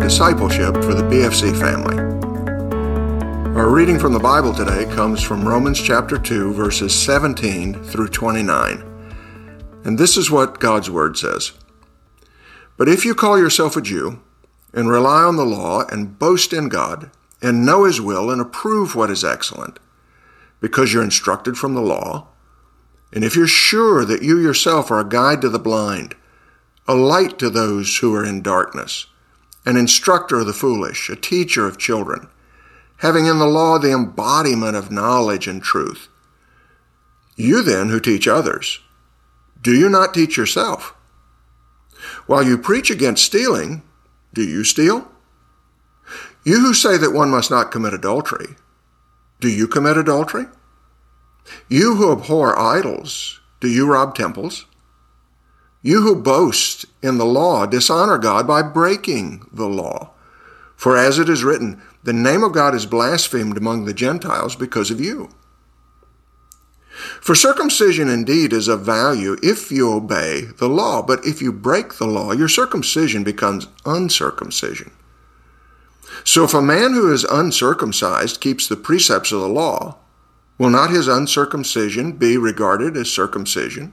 discipleship for the BFC family. Our reading from the Bible today comes from Romans chapter 2, verses 17 through 29. And this is what God's Word says But if you call yourself a Jew, and rely on the law, and boast in God, and know His will, and approve what is excellent, because you're instructed from the law, and if you're sure that you yourself are a guide to the blind, a light to those who are in darkness, an instructor of the foolish, a teacher of children, having in the law the embodiment of knowledge and truth. You then who teach others, do you not teach yourself? While you preach against stealing, do you steal? You who say that one must not commit adultery, do you commit adultery? You who abhor idols, do you rob temples? You who boast in the law dishonor God by breaking the law. For as it is written, the name of God is blasphemed among the Gentiles because of you. For circumcision indeed is of value if you obey the law, but if you break the law, your circumcision becomes uncircumcision. So if a man who is uncircumcised keeps the precepts of the law, will not his uncircumcision be regarded as circumcision?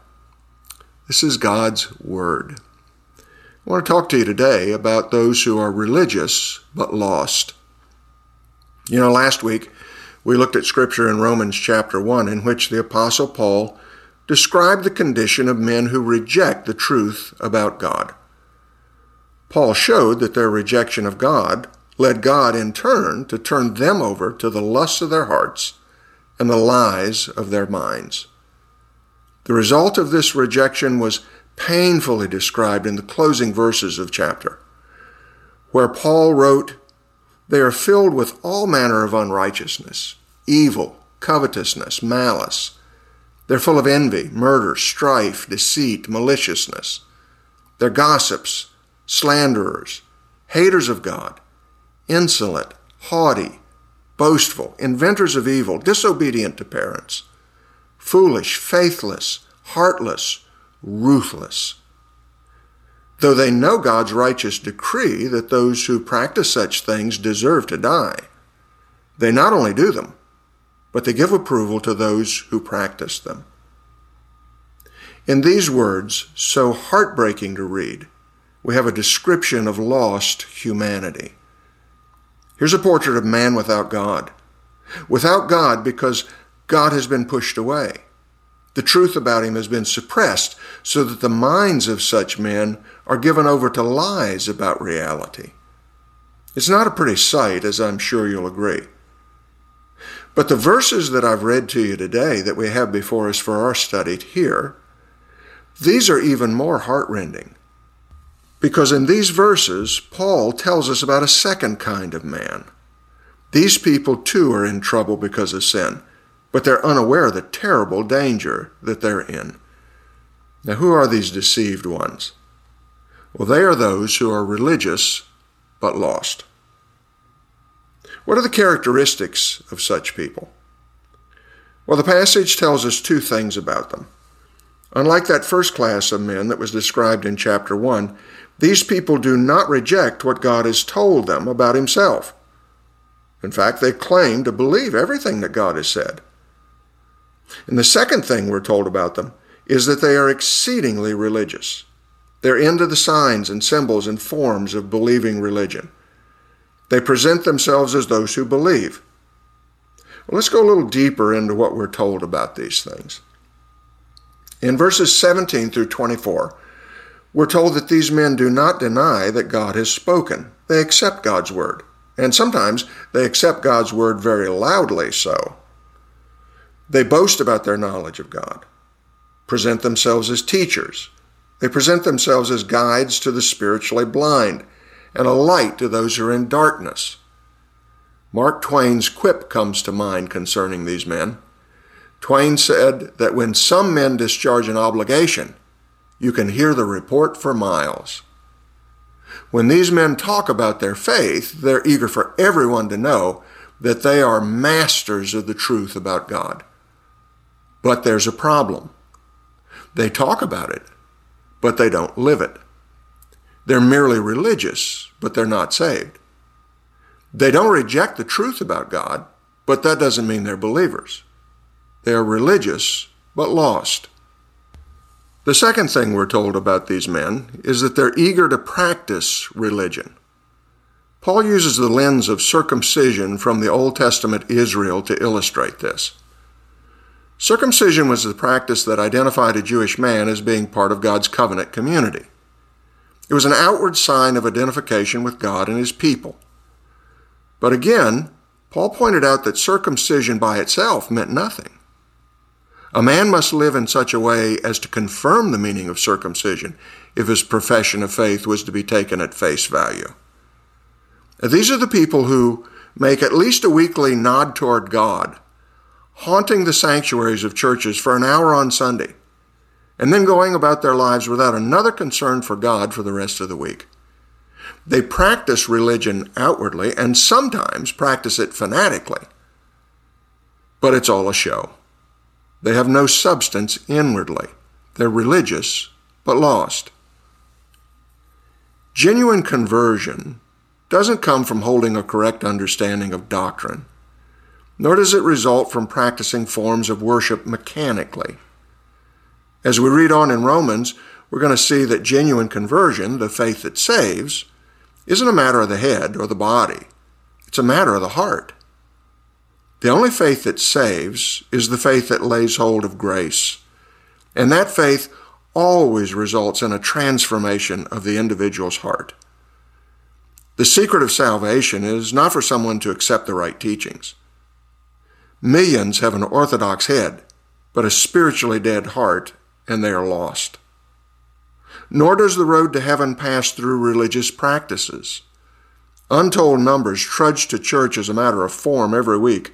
This is God's Word. I want to talk to you today about those who are religious but lost. You know, last week we looked at Scripture in Romans chapter 1, in which the Apostle Paul described the condition of men who reject the truth about God. Paul showed that their rejection of God led God in turn to turn them over to the lusts of their hearts and the lies of their minds. The result of this rejection was painfully described in the closing verses of chapter, where Paul wrote, They are filled with all manner of unrighteousness, evil, covetousness, malice. They're full of envy, murder, strife, deceit, maliciousness. They're gossips, slanderers, haters of God, insolent, haughty, boastful, inventors of evil, disobedient to parents foolish, faithless, heartless, ruthless. Though they know God's righteous decree that those who practice such things deserve to die, they not only do them, but they give approval to those who practice them. In these words, so heartbreaking to read, we have a description of lost humanity. Here's a portrait of man without God. Without God because God has been pushed away. The truth about him has been suppressed so that the minds of such men are given over to lies about reality. It's not a pretty sight, as I'm sure you'll agree. But the verses that I've read to you today that we have before us for our study here, these are even more heartrending. Because in these verses, Paul tells us about a second kind of man. These people too are in trouble because of sin but they're unaware of the terrible danger that they're in. Now, who are these deceived ones? Well, they are those who are religious but lost. What are the characteristics of such people? Well, the passage tells us two things about them. Unlike that first class of men that was described in chapter 1, these people do not reject what God has told them about Himself. In fact, they claim to believe everything that God has said. And the second thing we're told about them is that they are exceedingly religious. They're into the signs and symbols and forms of believing religion. They present themselves as those who believe. Well, let's go a little deeper into what we're told about these things. In verses 17 through 24, we're told that these men do not deny that God has spoken. They accept God's word. And sometimes they accept God's word very loudly so. They boast about their knowledge of God, present themselves as teachers. They present themselves as guides to the spiritually blind, and a light to those who are in darkness. Mark Twain's quip comes to mind concerning these men. Twain said that when some men discharge an obligation, you can hear the report for miles. When these men talk about their faith, they're eager for everyone to know that they are masters of the truth about God. But there's a problem. They talk about it, but they don't live it. They're merely religious, but they're not saved. They don't reject the truth about God, but that doesn't mean they're believers. They are religious, but lost. The second thing we're told about these men is that they're eager to practice religion. Paul uses the lens of circumcision from the Old Testament Israel to illustrate this. Circumcision was the practice that identified a Jewish man as being part of God's covenant community. It was an outward sign of identification with God and his people. But again, Paul pointed out that circumcision by itself meant nothing. A man must live in such a way as to confirm the meaning of circumcision if his profession of faith was to be taken at face value. These are the people who make at least a weekly nod toward God, haunting the sanctuaries of churches for an hour on Sunday, and then going about their lives without another concern for God for the rest of the week. They practice religion outwardly and sometimes practice it fanatically, but it's all a show. They have no substance inwardly. They're religious, but lost. Genuine conversion doesn't come from holding a correct understanding of doctrine, nor does it result from practicing forms of worship mechanically. As we read on in Romans, we're going to see that genuine conversion, the faith that saves, isn't a matter of the head or the body. It's a matter of the heart. The only faith that saves is the faith that lays hold of grace. And that faith always results in a transformation of the individual's heart. The secret of salvation is not for someone to accept the right teachings. Millions have an orthodox head, but a spiritually dead heart, and they are lost. Nor does the road to heaven pass through religious practices. Untold numbers trudge to church as a matter of form every week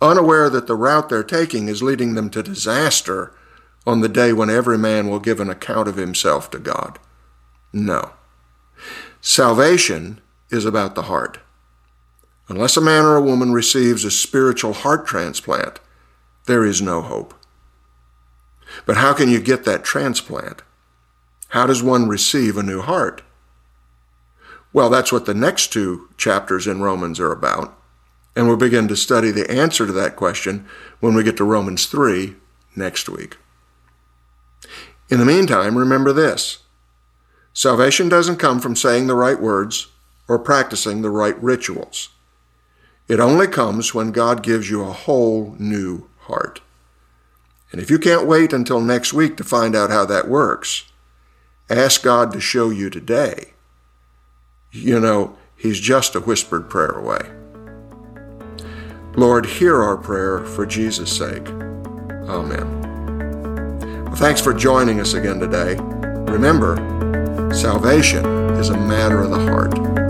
unaware that the route they're taking is leading them to disaster on the day when every man will give an account of himself to God. No. Salvation is about the heart. Unless a man or a woman receives a spiritual heart transplant, there is no hope. But how can you get that transplant? How does one receive a new heart? Well, that's what the next two chapters in Romans are about. And we'll begin to study the answer to that question when we get to Romans 3 next week. In the meantime, remember this salvation doesn't come from saying the right words or practicing the right rituals. It only comes when God gives you a whole new heart. And if you can't wait until next week to find out how that works, ask God to show you today. You know, He's just a whispered prayer away. Lord, hear our prayer for Jesus' sake. Amen. Well, thanks for joining us again today. Remember, salvation is a matter of the heart.